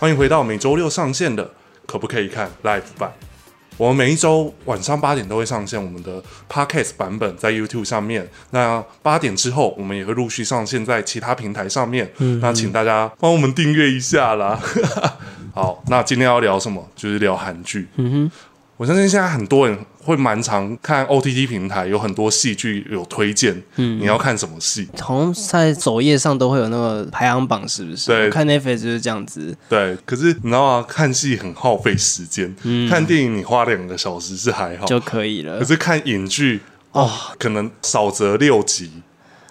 欢迎回到每周六上线的可不可以看 Live 版？我们每一周晚上八点都会上线我们的 Podcast 版本在 YouTube 上面。那八点之后，我们也会陆续上线在其他平台上面。嗯，那请大家帮我们订阅一下啦。好，那今天要聊什么？就是聊韩剧。嗯哼。我相信现在很多人会蛮常看 OTT 平台，有很多戏剧有推荐。嗯，你要看什么戏？好像在首页上都会有那个排行榜，是不是？对，看 Netflix 就是这样子。对，可是你知道吗？看戏很耗费时间。嗯，看电影你花两个小时是还好就可以了。可是看影剧哦，可能少则六集，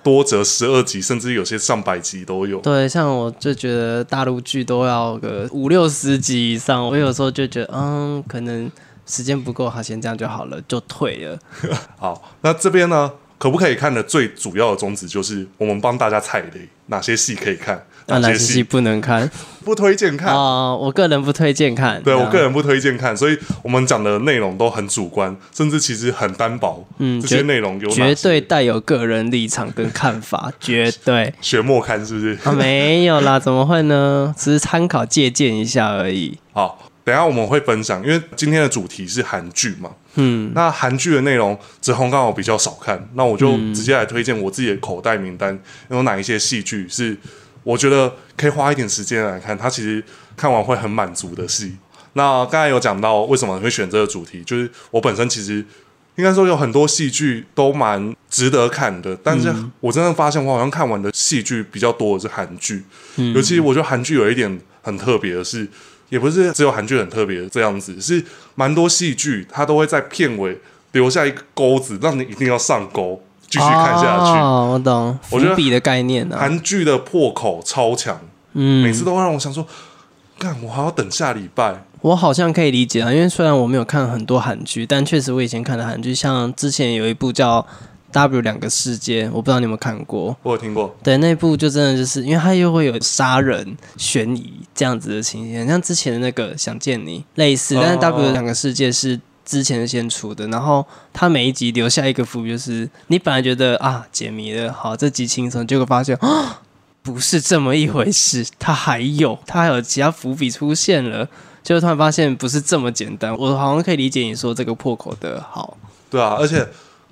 多则十二集，甚至有些上百集都有。对，像我就觉得大陆剧都要个五六十集以上，我有时候就觉得，嗯，可能。时间不够，好，先这样就好了，就退了。好，那这边呢，可不可以看的最主要的宗旨就是，我们帮大家踩雷，哪些戏可以看，哪些戏不能看，不推荐看啊、呃。我个人不推荐看，对，我个人不推荐看，所以我们讲的内容都很主观，甚至其实很单薄。嗯，这些内容有绝对带有个人立场跟看法，绝对。学莫看是不是？啊，没有啦，怎么会呢？只是参考借鉴一下而已。好。等一下我们会分享，因为今天的主题是韩剧嘛。嗯，那韩剧的内容，子红刚好比较少看，那我就直接来推荐我自己的口袋名单，有哪一些戏剧是我觉得可以花一点时间来看，它其实看完会很满足的戏。那刚才有讲到为什么会选这个主题，就是我本身其实应该说有很多戏剧都蛮值得看的，但是我真的发现我好像看完的戏剧比较多的是韩剧，尤其我觉得韩剧有一点很特别的是。也不是只有韩剧很特别这样子，是蛮多戏剧它都会在片尾留下一个钩子，让你一定要上钩继续看下去。哦，我懂，伏笔的概念呢。韩剧的破口超强，嗯，每次都会让我想说，干，我还要等下礼拜。我好像可以理解啊，因为虽然我没有看很多韩剧，但确实我以前看的韩剧，像之前有一部叫。W 两个世界，我不知道你有没有看过，我有听过。对，那部就真的就是，因为它又会有杀人、悬疑这样子的情节，像之前的那个《想见你》类似，但是 W 两个世界是之前先出的，然后它每一集留下一个伏笔，就是你本来觉得啊解谜了，好这集轻松，结果发现啊不是这么一回事，它还有它还有其他伏笔出现了，就突然发现不是这么简单。我好像可以理解你说这个破口的好，对啊，而且。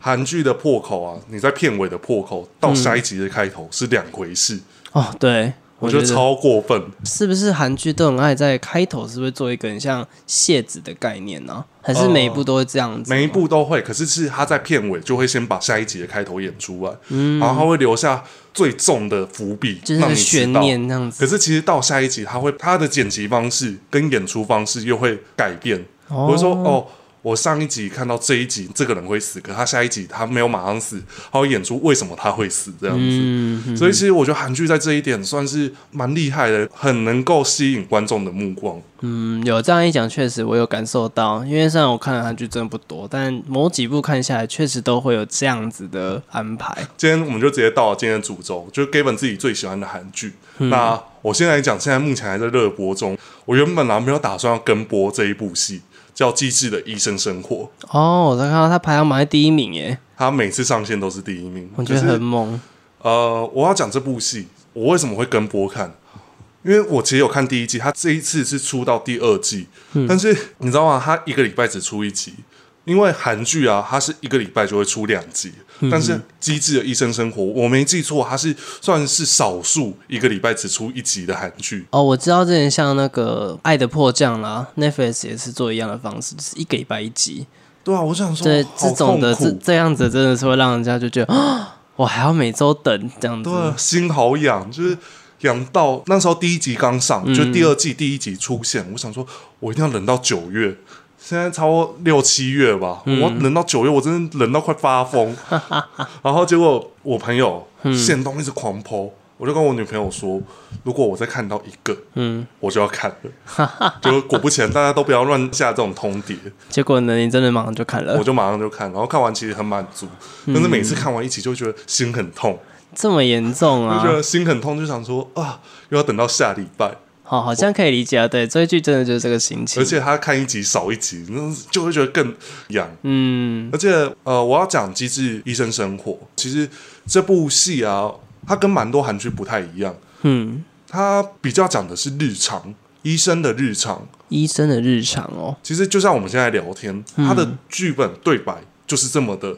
韩剧的破口啊，你在片尾的破口到下一集的开头是两回事、嗯、哦。对，我觉得超过分。是不是韩剧都很爱在开头是不是做一个很像谢子的概念呢、啊？还是每一部都会这样子、呃？每一部都会，可是是他在片尾就会先把下一集的开头演出来，嗯，然后他会留下最重的伏笔，就是悬念那样子。可是其实到下一集，他会他的剪辑方式跟演出方式又会改变，哦、或者说哦。我上一集看到这一集这个人会死，可他下一集他没有马上死，他会演出为什么他会死这样子。嗯嗯、所以其实我觉得韩剧在这一点算是蛮厉害的，很能够吸引观众的目光。嗯，有这样一讲，确实我有感受到，因为虽然我看的韩剧真的不多，但某几部看下来，确实都会有这样子的安排。今天我们就直接到了今天的主轴，就是 Gavin 自己最喜欢的韩剧。嗯、那我现在来讲，现在目前还在热播中。我原本啊没有打算要跟播这一部戏。叫《机智的医生生活》哦，我在看到他排行榜第一名耶，他每次上线都是第一名，我觉得很猛。呃，我要讲这部戏，我为什么会跟播看？因为我其实有看第一季，他这一次是出到第二季，嗯、但是你知道吗？他一个礼拜只出一集。因为韩剧啊，它是一个礼拜就会出两集，但是《机智的医生生活》，我没记错，它是算是少数一个礼拜只出一集的韩剧。哦，我知道之前像那个《爱的迫降》啦，Netflix 也是做一样的方式，就是一个礼拜一集。对啊，我想说，对这种的这这样子真的是会让人家就觉得啊，我还要每周等这样子，对，心好痒，就是痒到那时候第一集刚上，嗯、就第二季第一集出现，我想说我一定要忍到九月。现在超过六七月吧，嗯、我冷到九月，我真的冷到快发疯。然后结果我朋友限动一直狂嗯、我就跟我女朋友说，如果我再看到一个，嗯，我就要看了。结果果不其然，大家都不要乱下这种通牒。结果呢，你真的马上就看了？我就马上就看，然后看完其实很满足，嗯、但是每次看完一集就会觉得心很痛。这么严重啊？就觉得心很痛，就想说啊，又要等到下礼拜。好，好像可以理解啊。对，追剧真的就是这个心情。而且他看一集少一集，那就会觉得更痒。嗯，而且呃，我要讲《机智医生生活》，其实这部戏啊，它跟蛮多韩剧不太一样。嗯，它比较讲的是日常，医生的日常，医生的日常哦，其实就像我们现在聊天，他的剧本对白就是这么的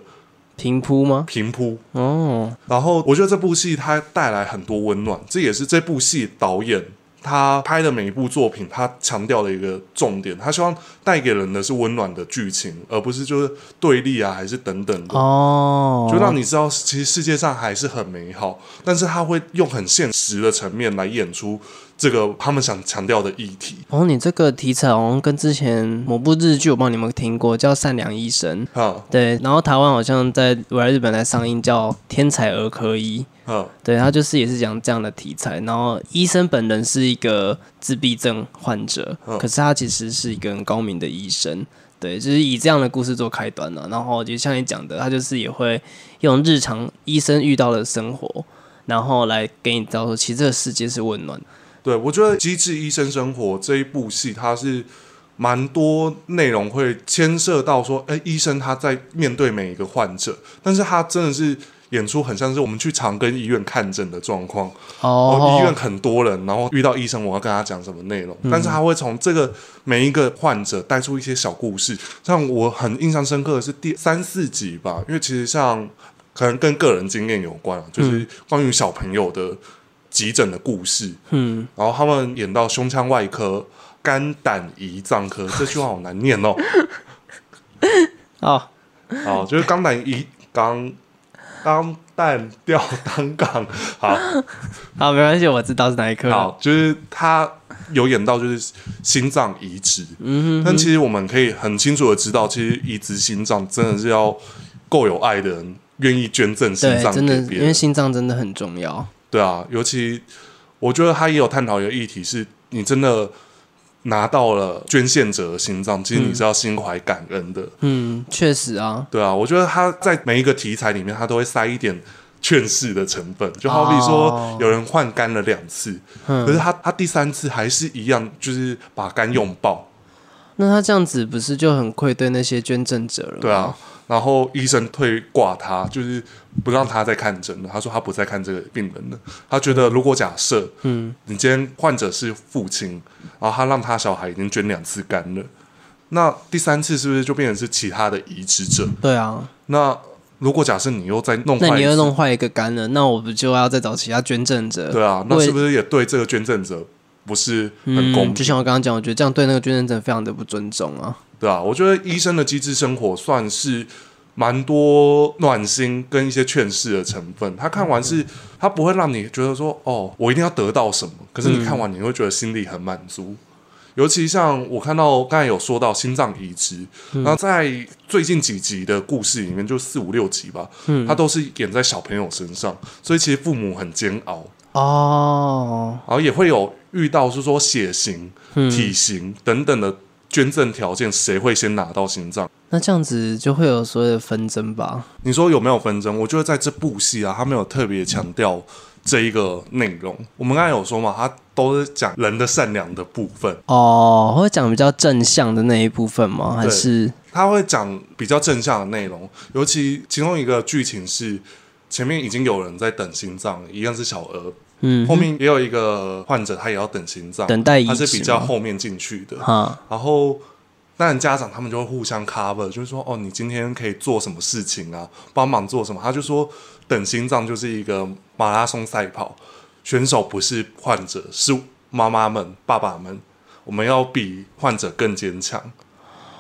平铺吗？平铺哦。然后我觉得这部戏它带来很多温暖，这也是这部戏导演。他拍的每一部作品，他强调的一个重点，他希望带给人的是温暖的剧情，而不是就是对立啊，还是等等的。哦，就让你知道，其实世界上还是很美好，但是他会用很现实的层面来演出这个他们想强调的议题。哦，你这个题材好像跟之前某部日剧，我不知道你们听过，叫《善良医生》啊，对，然后台湾好像在我来日本来上映，叫《天才儿科医》。嗯，对，他就是也是讲这样的题材，然后医生本人是一个自闭症患者，嗯、可是他其实是一个很高明的医生，对，就是以这样的故事做开端了。然后就像你讲的，他就是也会用日常医生遇到的生活，然后来给你知道说，其实这个世界是温暖。对，我觉得《机智医生生活》这一部戏，它是蛮多内容会牵涉到说，哎，医生他在面对每一个患者，但是他真的是。演出很像是我们去长庚医院看诊的状况哦，医院很多人，然后遇到医生，我要跟他讲什么内容，嗯、但是他会从这个每一个患者带出一些小故事。像我很印象深刻的是第三四集吧，因为其实像可能跟个人经验有关，就是关于小朋友的急诊的故事。嗯，然后他们演到胸腔外科、肝胆胰脏科，这句话好难念哦。哦，好，就是肝胆胰肝。肝蛋吊当杠，好 好没关系，我知道是哪一科。好，就是他有演到就是心脏移植，嗯哼哼，但其实我们可以很清楚的知道，其实移植心脏真的是要够有爱的人愿意捐赠心脏给别人，真的，因为心脏真的很重要。对啊，尤其我觉得他也有探讨一个议题，是你真的。拿到了捐献者的心脏，其实你是要心怀感恩的。嗯，确实啊。对啊，我觉得他在每一个题材里面，他都会塞一点劝世的成分。就好比说，有人换肝了两次，哦、可是他他第三次还是一样，就是把肝用爆。那他这样子不是就很愧对那些捐赠者了？对啊。然后医生退挂他，就是不让他再看诊了。他说他不再看这个病人了。他觉得如果假设，嗯，你今天患者是父亲，然后他让他小孩已经捐两次肝了，那第三次是不是就变成是其他的移植者？对啊。那如果假设你又再弄坏，那你又弄坏一个肝了，那我不就要再找其他捐赠者？对啊。那是不是也对这个捐赠者不是很公平？嗯，就像我刚刚讲，我觉得这样对那个捐赠者非常的不尊重啊。对啊，我觉得医生的机智生活算是蛮多暖心跟一些劝世的成分。他看完是，他不会让你觉得说，哦，我一定要得到什么。可是你看完，你会觉得心里很满足。嗯、尤其像我看到刚才有说到心脏移植，嗯、然后在最近几集的故事里面，就四五六集吧，嗯，他都是演在小朋友身上，所以其实父母很煎熬哦。然后也会有遇到是说血型、嗯、体型等等的。捐赠条件，谁会先拿到心脏？那这样子就会有所谓的纷争吧？你说有没有纷争？我觉得在这部戏啊，他没有特别强调这一个内容。我们刚才有说嘛，他都是讲人的善良的部分哦，会讲比较正向的那一部分吗？还是他会讲比较正向的内容？尤其其中一个剧情是前面已经有人在等心脏，一样是小儿。嗯，后面也有一个患者，他也要等心脏，等待他是比较后面进去的。哈，然后那家长他们就会互相 cover，就是说，哦，你今天可以做什么事情啊？帮忙做什么？他就说，等心脏就是一个马拉松赛跑，选手不是患者，是妈妈们、爸爸们，我们要比患者更坚强。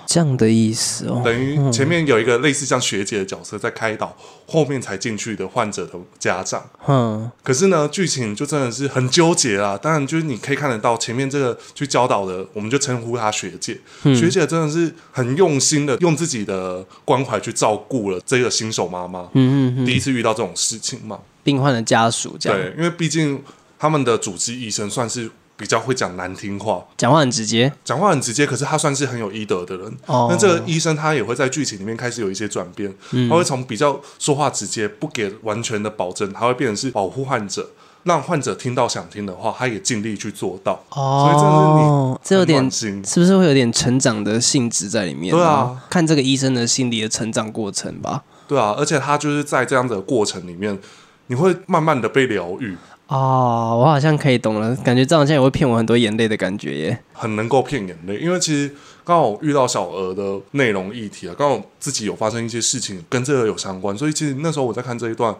这样的意思哦，等于前面有一个类似像学姐的角色在开导，后面才进去的患者的家长。嗯，可是呢，剧情就真的是很纠结啦。当然，就是你可以看得到前面这个去教导的，我们就称呼她学姐。嗯，学姐真的是很用心的，用自己的关怀去照顾了这个新手妈妈。嗯嗯，第一次遇到这种事情嘛，病患的家属这样。对，因为毕竟他们的主治医生算是。比较会讲难听话，讲话很直接，讲话很直接。可是他算是很有医德的人。哦，那这个医生他也会在剧情里面开始有一些转变。嗯，他会从比较说话直接，不给完全的保证，他会变成是保护患者，让患者听到想听的话，他也尽力去做到。哦，所以这是你这有点是不是会有点成长的性质在里面？对啊，看这个医生的心理的成长过程吧。对啊，而且他就是在这样的过程里面，你会慢慢的被疗愈。哦，我好像可以懂了，感觉这好像也会骗我很多眼泪的感觉耶，很能够骗眼泪，因为其实刚好遇到小娥的内容议题啊，刚好自己有发生一些事情跟这个有相关，所以其实那时候我在看这一段，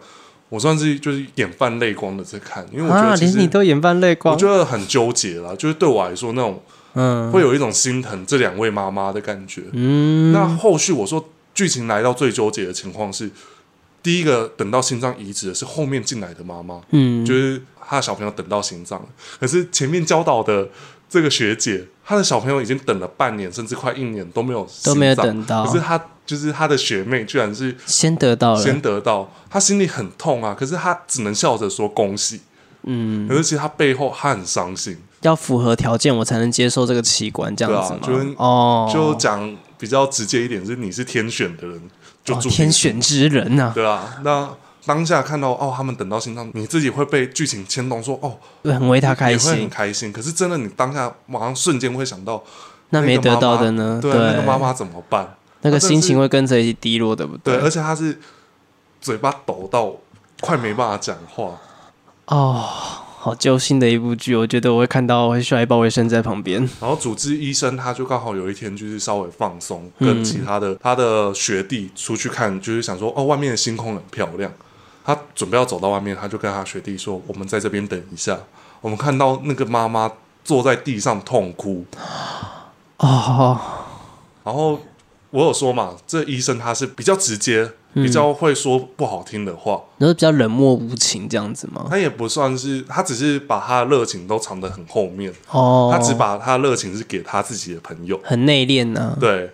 我算是就是眼泛泪光的在看，因为我觉得其实、啊、连你都眼泛泪光，我觉得很纠结啦，就是对我来说那种嗯，会有一种心疼这两位妈妈的感觉，嗯，那后续我说剧情来到最纠结的情况是。第一个等到心脏移植的是后面进来的妈妈，嗯，就是他的小朋友等到心脏，可是前面教导的这个学姐，她的小朋友已经等了半年甚至快一年都没有都没有等到，可是她就是她的学妹，居然是先得到了，先得到，她心里很痛啊，可是她只能笑着说恭喜，嗯，可是其实她背后她很伤心，要符合条件我才能接受这个器官，这样子吗？对啊，就哦，就讲比较直接一点，是你是天选的人。就哦、天选之人呐、啊，对啊，那当下看到哦，他们等到心脏，你自己会被剧情牵动说，说哦，很为他开心，会很开心。可是真的，你当下马上瞬间会想到，那没得到的呢？对，对那个妈妈怎么办？那个心情会跟着一起低落，对不对？对，而且他是嘴巴抖到快没办法讲话哦。好揪心的一部剧，我觉得我会看到，我会需要一包卫生在旁边。然后主治医生他就刚好有一天就是稍微放松，跟其他的、嗯、他的学弟出去看，就是想说哦，外面的星空很漂亮。他准备要走到外面，他就跟他学弟说：“我们在这边等一下。”我们看到那个妈妈坐在地上痛哭。哦，然后我有说嘛，这医生他是比较直接。比较会说不好听的话，那、嗯、是比较冷漠无情这样子吗？他也不算是，他只是把他的热情都藏得很后面哦。他只把他的热情是给他自己的朋友，很内敛呢。对，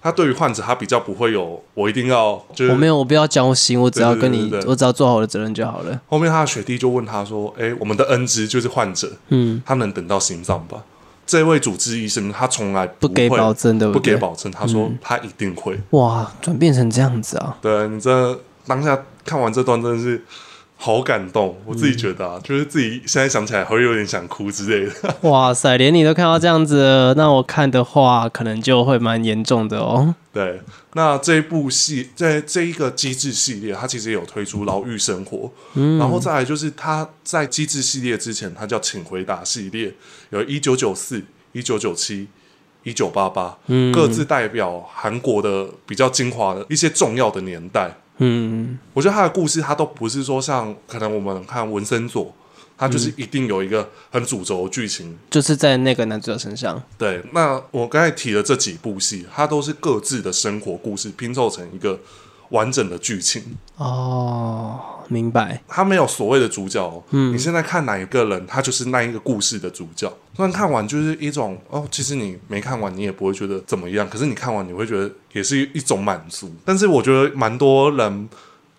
他对于患者，他比较不会有我一定要，就是我没有，我不要交心，我只要跟你，对对对对，我只要做好我的责任就好了。后面他的学弟就问他说：“哎，我们的恩师就是患者，嗯，他能等到心脏吧？”这位主治医生他从来不，不给保证的，不给保证。他说他一定会。嗯、哇，转变成这样子啊！对，你这当下看完这段真的是好感动，我自己觉得啊，嗯、就是自己现在想起来会有点想哭之类的。哇塞，连你都看到这样子，那我看的话可能就会蛮严重的哦。对，那这一部戏在这一个机制系列，它其实有推出牢狱生活，嗯，然后再来就是它在机制系列之前，它叫请回答系列，有一九九四、一九九七、一九八八，嗯，各自代表韩国的比较精华的一些重要的年代，嗯，我觉得他的故事他都不是说像可能我们看文森佐。他就是一定有一个很主轴的剧情，嗯，就是在那个男主角身上。对，那我刚才提的这几部戏，它都是各自的生活故事拼凑成一个完整的剧情。哦，明白。他没有所谓的主角。嗯，你现在看哪一个人，他就是那一个故事的主角。虽然看完就是一种哦，其实你没看完，你也不会觉得怎么样。可是你看完，你会觉得也是一种满足。但是我觉得蛮多人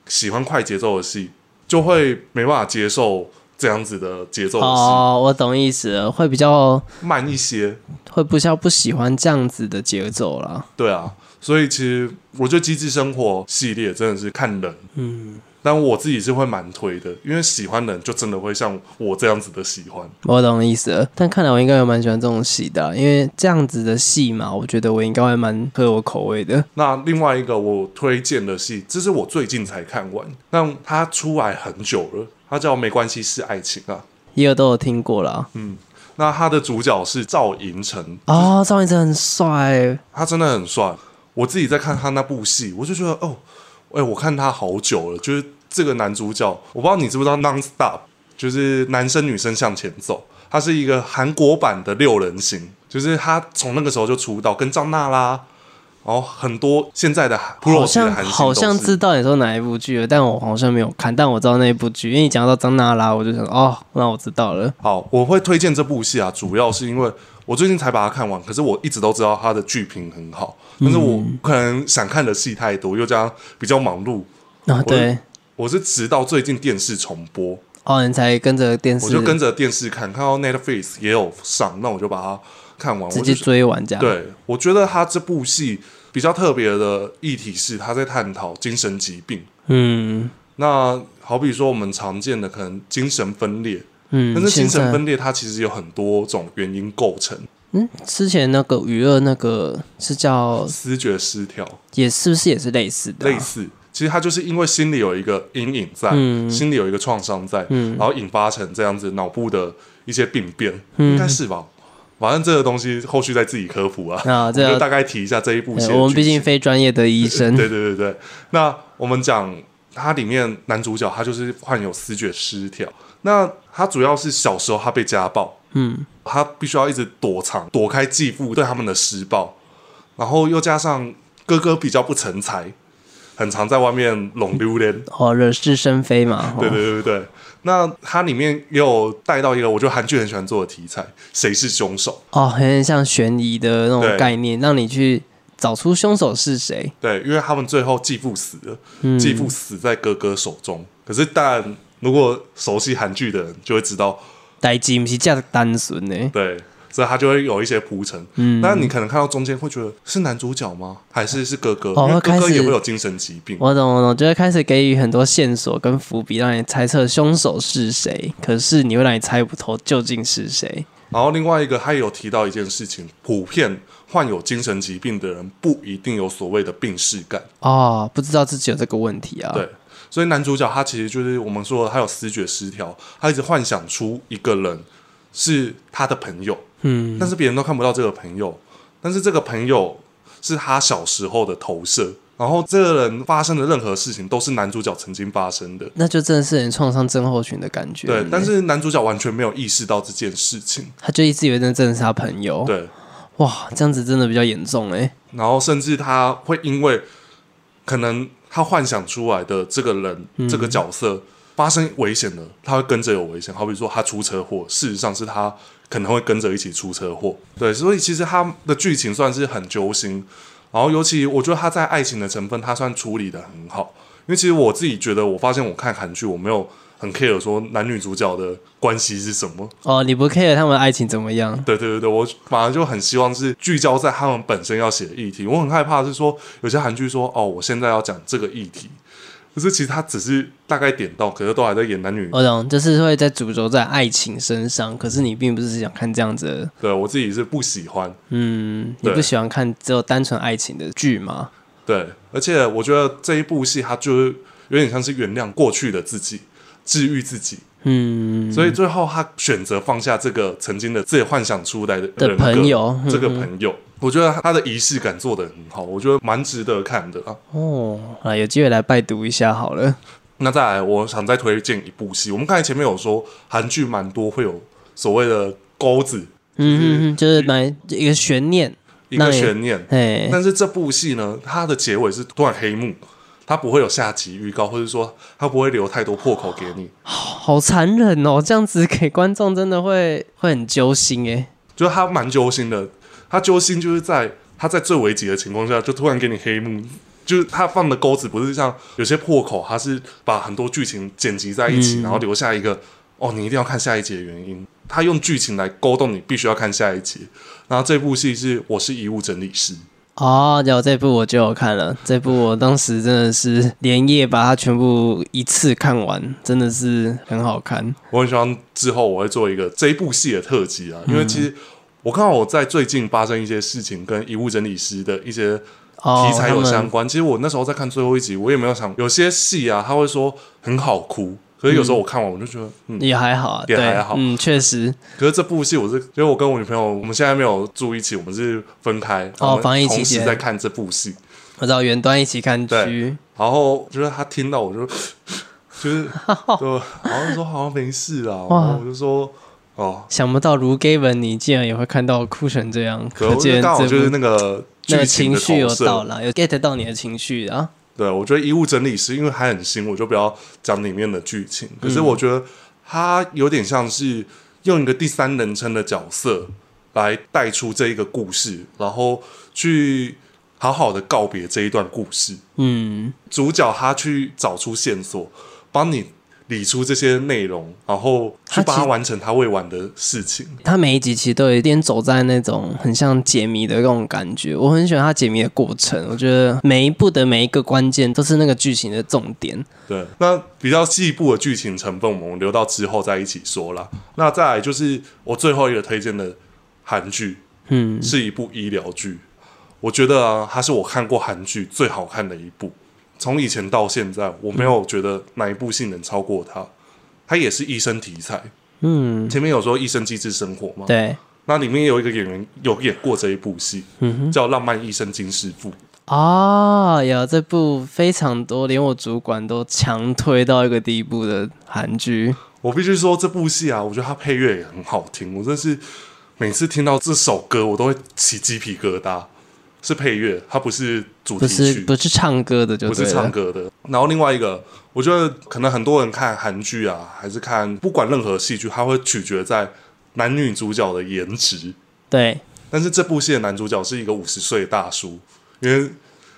喜欢快节奏的戏，就会没办法接受。这样子的节奏哦，我懂意思了，会比较慢一些，会不像不喜欢这样子的节奏啦。对啊，所以其实我觉得《机智生活》系列真的是看人，嗯。但我自己是会蛮推的，因为喜欢的人就真的会像我这样子的喜欢。我懂意思了，但看来我应该也蛮喜欢这种戏的，因为这样子的戏嘛，我觉得我应该会蛮合我口味的。那另外一个我推荐的戏，这是我最近才看完，但它出来很久了，它叫《没关系是爱情》啊，也有都有听过了。嗯，那他的主角是赵寅成啊，赵寅成很帅，他真的很帅。我自己在看他那部戏，我就觉得哦，哎，我看他好久了，就是。这个男主角，我不知道你知不知道，Non-Stop 就是男生女生向前走，他是一个韩国版的六人行，就是他从那个时候就出道，跟张娜拉，然后很多现在的好像好像知道你说哪一部剧了，但我好像没有看，但我知道那一部剧，因为你讲到张娜拉，我就想哦，那我知道了。好，我会推荐这部戏啊，主要是因为我最近才把它看完，可是我一直都知道它的剧评很好，但是我可能想看的戏太多，又这样比较忙碌啊，对。我是直到最近电视重播哦，你才跟着电视，我就跟着电视看，看到 Netflix 也有上，那我就把它看完，直接追完这样。对，我觉得他这部戏比较特别的议题是他在探讨精神疾病。嗯，那好比说我们常见的可能精神分裂，嗯，但是精神分裂它其实有很多种原因构成。嗯，之前那个娱乐那个是叫思觉失调，也是不是也是类似的啊？类似。其实他就是因为心里有一个阴影在，嗯、心里有一个创伤在，嗯、然后引发成这样子脑部的一些病变，嗯、应该是吧？反正这个东西后续再自己科普啊。啊，这就大概提一下这一部戏。我们毕竟非专业的医生。对对对对。那我们讲它里面男主角，他就是患有思觉失调。那他主要是小时候他被家暴，嗯，他必须要一直躲藏，躲开继父对他们的施暴，然后又加上哥哥比较不成才，很常在外面拢溜连，哦，惹是生非嘛。对对对对。那它里面也有带到一个，我觉得韩剧很喜欢做的题材，谁是凶手？哦，很像悬疑的那种概念，让你去找出凶手是谁。对，因为他们最后继父死了，嗯、继父死在哥哥手中。可是，但如果熟悉韩剧的人就会知道，代志不是这样单纯呢。对。所以他就会有一些铺陈，嗯，那你可能看到中间会觉得是男主角吗？还是是哥哥？哦，因为哥哥也会有精神疾病。我懂，我懂，就会开始给予很多线索跟伏笔，让你猜测凶手是谁。可是你会让你猜不透究竟是谁。然后另外一个，他也有提到一件事情：普遍患有精神疾病的人不一定有所谓的病识感。哦，不知道自己有这个问题啊。对，所以男主角他其实就是我们说的他有思觉失调，他一直幻想出一个人是他的朋友。嗯，但是别人都看不到这个朋友，但是这个朋友是他小时候的投射，然后这个人发生的任何事情都是男主角曾经发生的，那就真的是人创伤症候群的感觉。对，但是男主角完全没有意识到这件事情，他就一直以为那真的是他朋友。对，哇，这样子真的比较严重哎。然后甚至他会因为可能他幻想出来的这个人、嗯、这个角色发生危险了，他会跟着有危险，好比说他出车祸，事实上是他。可能会跟着一起出车祸，对，所以其实他的剧情算是很揪心，然后尤其我觉得他在爱情的成分，他算处理的很好。因为其实我自己觉得，我发现我看韩剧，我没有很 care 说男女主角的关系是什么。哦，你不 care 他们的爱情怎么样？对对对对，我反而就很希望是聚焦在他们本身要写的议题。我很害怕是说有些韩剧说，哦，我现在要讲这个议题。可是其实他只是大概点到，可是都还在演男女。我懂，就是会在主轴在爱情身上，可是你并不是想看这样子。对，我自己是不喜欢。嗯，你不喜欢看只有单纯爱情的剧吗？对，而且我觉得这一部戏，它就是有点像是原谅过去的自己，治愈自己。嗯，所以最后他选择放下这个曾经的自己幻想出来的的朋友，这个朋友。我觉得他的仪式感做得很好，我觉得蛮值得看的啊。哦，啊，有机会来拜读一下好了。那再来，我想再推荐一部戏。我们刚才前面有说韩剧蛮多会有所谓的钩子，嗯，就是蛮一个悬念，一个悬念。哎，但是这部戏呢，它的结尾是突然黑幕，它不会有下集预告，或者说它不会留太多破口给你。好残忍哦，这样子给观众真的会会很揪心哎。就是他蛮揪心的。他揪心就是在他在最危急的情况下，就突然给你黑幕，就是他放的钩子不是像有些破口，他是把很多剧情剪辑在一起，嗯、然后留下一个哦，你一定要看下一集的原因。他用剧情来勾动你，必须要看下一集。然后这部戏是《我是遗物整理师》哦，有这部我就有看了，这部我当时真的是连夜把它全部一次看完，真的是很好看。我很希望之后我会做一个这一部戏的特辑啊，因为其实。我看到我在最近发生一些事情，跟遗物整理师的一些题材有相关。其实我那时候在看最后一集，我也没有想有些戏啊，他会说很好哭，可是有时候我看完我就觉得，嗯，也还好啊，也还好，嗯，确实。可是这部戏我是，因为我跟我女朋友，我们现在没有住一起，我们是分开，哦，防疫期间在看这部戏，我知道远端一起看剧，然后就是他听到我就就是 就好像说好像没事啦，然后我就说。哦，想不到如 Gavin 你竟然也会看到哭成这样，可见就是那个那个情绪有到了，有 get 到你的情绪啊。对，我觉得遗物整理师因为还很新，我就不要讲里面的剧情。可是我觉得他有点像是用一个第三人称的角色来带出这一个故事，然后去好好的告别这一段故事。嗯，主角他去找出线索，帮你。理出这些内容，然后去帮他完成他未完的事情。他每一集其实都有一点走在那种很像解谜的那种感觉，我很喜欢他解谜的过程。我觉得每一步的每一个关键都是那个剧情的重点。对，那比较细部的剧情成分，我们留到之后再一起说啦。那再来就是我最后一个推荐的韩剧，嗯，是一部医疗剧。我觉得啊，它是我看过韩剧最好看的一部。从以前到现在，我没有觉得哪一部戏能超过它。它也是医生题材，嗯，前面有说医生机智生活嘛，对，那里面有一个演员有演过这一部戏，嗯哼，叫《浪漫医生金师傅》。哦，有这部非常多，连我主管都强推到一个地步的韩剧。我必须说这部戏啊，我觉得它配乐也很好听，我真是每次听到这首歌，我都会起鸡皮疙瘩。是配乐，它不是主题曲，不是不是唱歌的就，就不是唱歌的。然后另外一个，我觉得可能很多人看韩剧啊，还是看不管任何戏剧，它会取决在男女主角的颜值。对，但是这部戏的男主角是一个五十岁的大叔，因为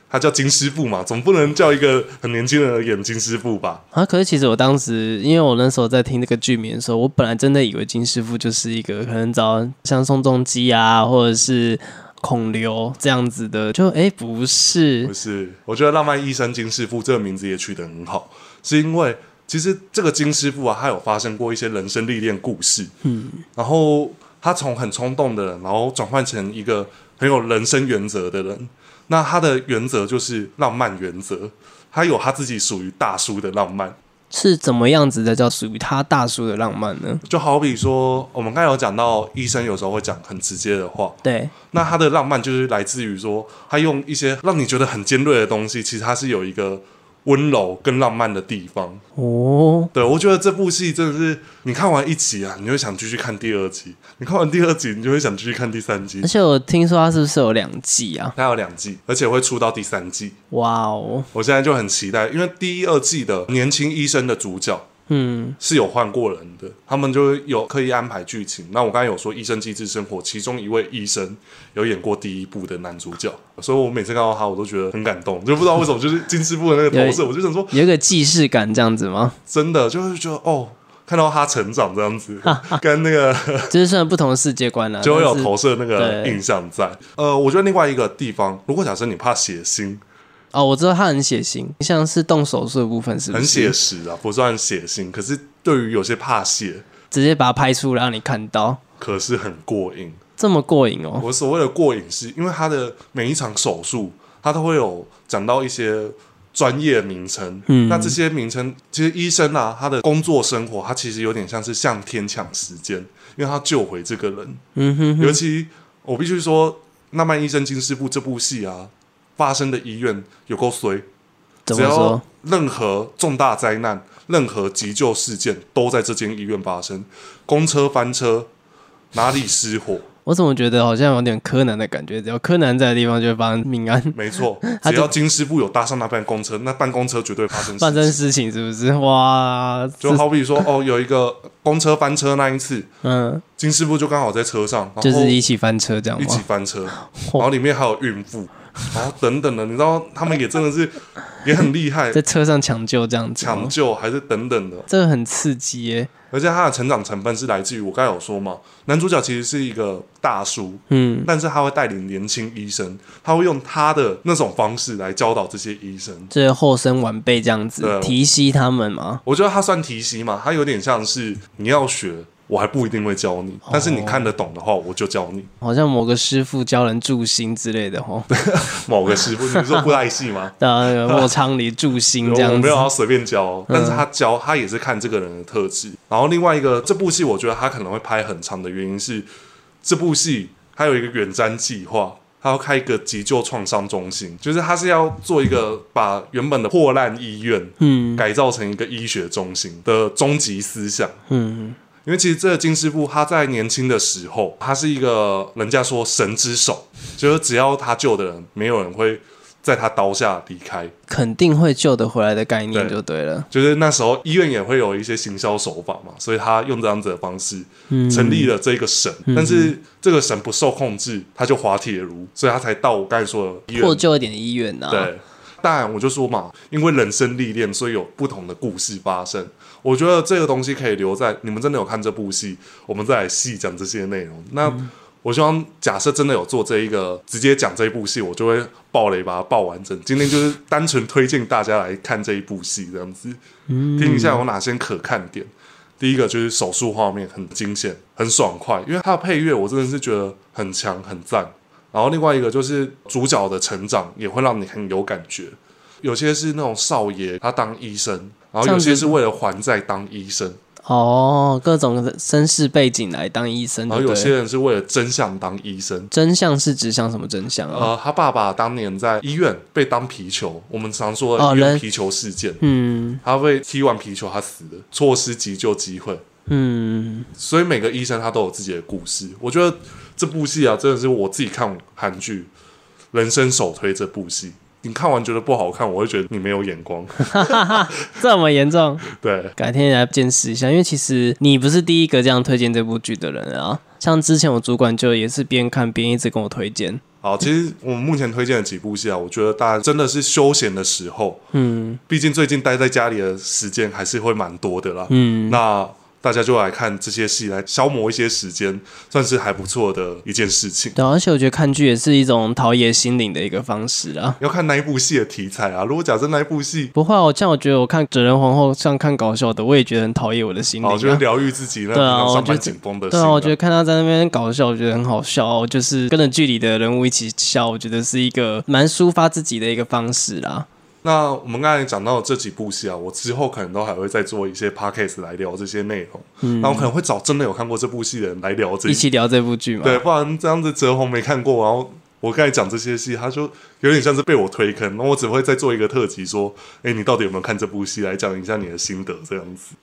他叫金师傅嘛，总不能叫一个很年轻人的演金师傅吧？啊，可是其实我当时，因为我那时候在听这个剧名的时候，我本来真的以为金师傅就是一个可能找像宋仲基啊，或者是。孔刘这样子的，就哎、不是，不是。我觉得《浪漫医生金师傅》这个名字也取得很好，是因为其实这个金师傅啊，他有发生过一些人生历练故事。嗯，然后他从很冲动的人，然后转换成一个很有人生原则的人。那他的原则就是浪漫原则，他有他自己属于大叔的浪漫。是怎么样子的叫属于他大叔的浪漫呢？就好比说，我们刚才有讲到，医生有时候会讲很直接的话。对，那他的浪漫就是来自于说，他用一些让你觉得很尖锐的东西，其实他是有一个。温柔跟浪漫的地方哦，对，我觉得这部戏真的是，你看完一集啊，你会想继续看第二集；你看完第二集，你就会想继续看第三集。而且我听说它是不是有两季啊？它有两季，而且会出到第三季。哇哦！我现在就很期待，因为第一、二季的年轻医生的主角。嗯，是有换过人的，他们就有刻意安排剧情。那我刚才有说《医生机智生活》，其中一位医生有演过第一部的男主角，所以我每次看到他，我都觉得很感动，就不知道为什么，就是金师傅的那个投射，我就想说，有一个既视感这样子吗？真的就是觉得哦，看到他成长这样子，跟那个 就是算不同的世界观了，啊，就会有投射那个印象在。呃，我觉得另外一个地方，如果假设你怕血腥。哦，我知道他很血腥，像是动手术的部分是不是？很写实啊，不算血腥。可是对于有些怕血，直接把它拍出来让你看到，可是很过瘾。这么过瘾哦！我所谓的过瘾，是因为他的每一场手术，他都会有讲到一些专业名称。嗯，那这些名称，其实医生啊，他的工作生活，他其实有点像是向天抢时间，因为他救回这个人。嗯哼哼，尤其我必须说，《浪漫医生金师傅》这部戏啊。发生的医院有够衰，只要任何重大灾难、任何急救事件都在这间医院发生。公车翻车，哪里失火？我怎么觉得好像有点柯南的感觉？只要柯南在的地方就会发生命案。没错，只要金师傅有搭上那班公车，那班公车绝对发生发生事情，是不是？哇！就好比说，哦，有一个公车翻车那一次，嗯，金师傅就刚好在车上，就是一起翻车这样，一起翻车，然后里面还有孕妇。然后等等的，你知道他们也真的是也很厉害，在车上抢救这样子，抢救还是等等的，这个很刺激耶。而且他的成长成分是来自于我刚才有说嘛，男主角其实是一个大叔，嗯，但是他会带领年轻医生，他会用他的那种方式来教导这些医生，这些后生晚辈这样子提携他们吗？我觉得他算提携嘛，他有点像是你要学。我还不一定会教你，但是你看得懂的话，我就教你。好像某个师傅教人助兴之类的哦。某个师傅，你说布袋戏吗？啊，莫昌黎助兴 这样子。我没有要随便教，但是他教他也是看这个人的特质。然后另外一个，这部戏我觉得他可能会拍很长的原因是，这部戏还有一个远瞻计划，他要开一个急救创伤中心，就是他是要做一个把原本的破烂医院，嗯，改造成一个医学中心的终极思想，嗯。因为其实这个金师傅他在年轻的时候，他是一个人家说神之手，就是只要他救的人，没有人会在他刀下离开，肯定会救得回来的概念就对了。对，就是那时候医院也会有一些行销手法嘛，所以他用这样子的方式成立了这个神，嗯、但是这个神不受控制，他就滑铁卢，所以他才到我刚才说的医院，破旧一点的医院呢、啊。对。当然，我就说嘛，因为人生历练，所以有不同的故事发生。我觉得这个东西可以留在你们真的有看这部戏，我们再来细讲这些内容。那我希望，假设真的有做这一个直接讲这一部戏，我就会爆雷把它爆完整。今天就是单纯推荐大家来看这一部戏，这样子听一下有哪些可看点。第一个就是手术画面很惊险、很爽快，因为它的配乐我真的是觉得很强、很赞。然后另外一个就是主角的成长也会让你很有感觉，有些是那种少爷他当医生，然后有些是为了还债当医生。哦，各种身世背景来当医生，然后有些人是为了真相当医生。真相是指向什么真相啊？呃，他爸爸当年在医院被当皮球，我们常说的医院皮球事件。嗯，他被踢完皮球，他死了，错失急救机会。嗯，所以每个医生他都有自己的故事。我觉得这部戏啊，真的是我自己看韩剧人生首推这部戏。你看完觉得不好看，我会觉得你没有眼光，这么严重？对，改天来见识一下，因为其实你不是第一个这样推荐这部剧的人啊。像之前我主管就也是边看边一直跟我推荐。好，其实我们目前推荐的几部戏啊，我觉得大家真的是休闲的时候，嗯，毕竟最近待在家里的时间还是会蛮多的啦，嗯，那。大家就来看这些戏，来消磨一些时间，算是还不错的一件事情。对，而且我觉得看剧也是一种陶冶心灵的一个方式啊。要看那一部戏的题材啊？如果假设那一部戏不会，我像我觉得我看《哲人皇后》像看搞笑的，我也觉得很陶冶我的心灵、啊。我觉得疗愈自己，那种上班紧绷的。对啊，我觉得看他在那边搞笑，我觉得很好笑，就是跟着剧里的人物一起笑，我觉得是一个蛮抒发自己的一个方式啦。那我们刚才讲到这几部戏啊，我之后可能都还会再做一些 podcast 来聊这些内容。嗯，然后可能会找真的有看过这部戏的人来聊这一起聊这部剧嘛。对，不然这样子泽宏没看过，然后我刚才讲这些戏，他就有点像是被我推坑。那我只会再做一个特辑，说，哎，你到底有没有看这部戏？来讲一下你的心得，这样子。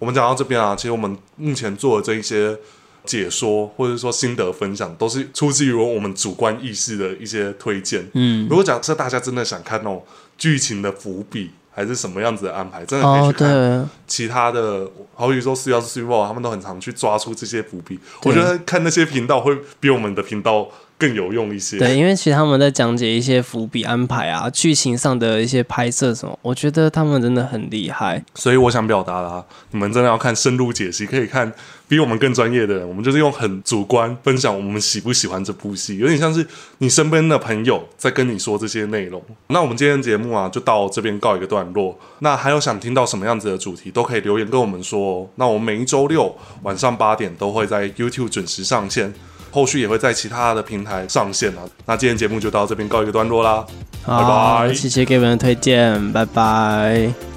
我们讲到这边啊，其实我们目前做的这一些解说或者说心得分享，都是出自于我们主观意识的一些推荐。嗯，如果假设大家真的想看哦。剧情的伏笔还是什么样子的安排，真的可以去看其他的，好比说《四幺四 Super》，他们都很常去抓出这些伏笔。我觉得看那些频道会比我们的频道更有用一些。对，因为其实他们在讲解一些伏笔安排啊，剧情上的一些拍摄什么，我觉得他们真的很厉害。所以我想表达啦，你们真的要看深入解析，可以看。比我们更专业的人，我们就是用很主观分享我们喜不喜欢这部戏，有点像是你身边的朋友在跟你说这些内容。那我们今天节目啊，就到这边告一个段落。那还有想听到什么样子的主题，都可以留言跟我们说哦。那我们每一周六晚上八点都会在 YouTube 准时上线，后续也会在其他的平台上线啊。那今天节目就到这边告一个段落啦，拜拜，谢谢各位的推荐，拜拜。